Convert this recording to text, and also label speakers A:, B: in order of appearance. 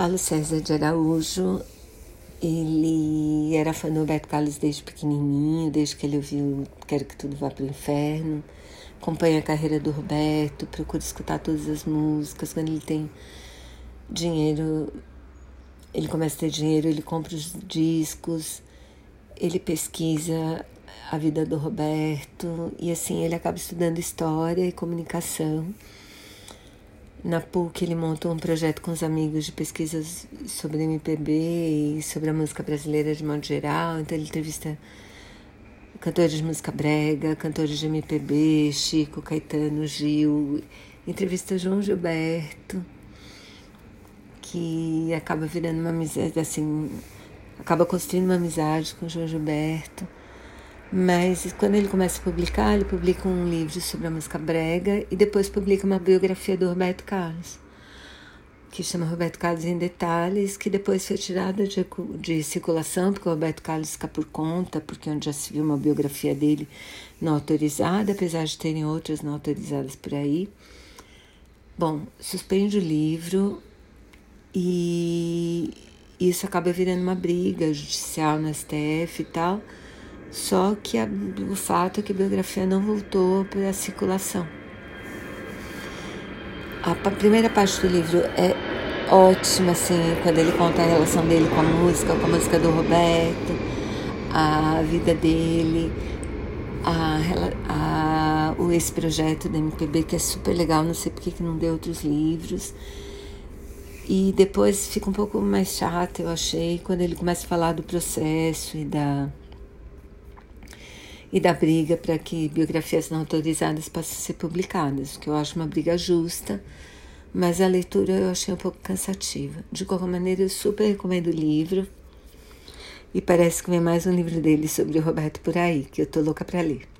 A: Paulo César de Araújo, ele era fã do Roberto Carlos desde pequenininho, desde que ele ouviu Quero que Tudo Vá para o Inferno. Acompanha a carreira do Roberto, procura escutar todas as músicas. Quando ele tem dinheiro, ele começa a ter dinheiro, ele compra os discos, ele pesquisa a vida do Roberto e assim ele acaba estudando história e comunicação. Na PUC ele montou um projeto com os amigos de pesquisas sobre MPB e sobre a música brasileira de modo geral. Então ele entrevista cantores de música brega, cantores de MPB, Chico, Caetano, Gil, entrevista João Gilberto, que acaba virando uma amizade, assim, acaba construindo uma amizade com João Gilberto. Mas quando ele começa a publicar, ele publica um livro sobre a música brega e depois publica uma biografia do Roberto Carlos, que chama Roberto Carlos em Detalhes, que depois foi tirada de, de circulação, porque o Roberto Carlos fica por conta, porque onde já se viu uma biografia dele não autorizada, apesar de terem outras não autorizadas por aí. Bom, suspende o livro e isso acaba virando uma briga judicial no STF e tal. Só que a, o fato é que a biografia não voltou para a circulação. A, primeira parte do livro é ótima, assim, quando ele conta a relação dele com a música, com a música do Roberto, a vida dele, a, a, o, esse projeto da MPB que é super legal, não sei porque que não deu outros livros. E depois fica um pouco mais chato, eu achei, quando ele começa a falar do processo e da e da briga para que biografias não autorizadas possam ser publicadas, que eu acho uma briga justa, mas a leitura eu achei um pouco cansativa. De qualquer maneira, eu super recomendo o livro e parece que vem mais um livro dele sobre o Roberto por aí, que eu tô louca para ler.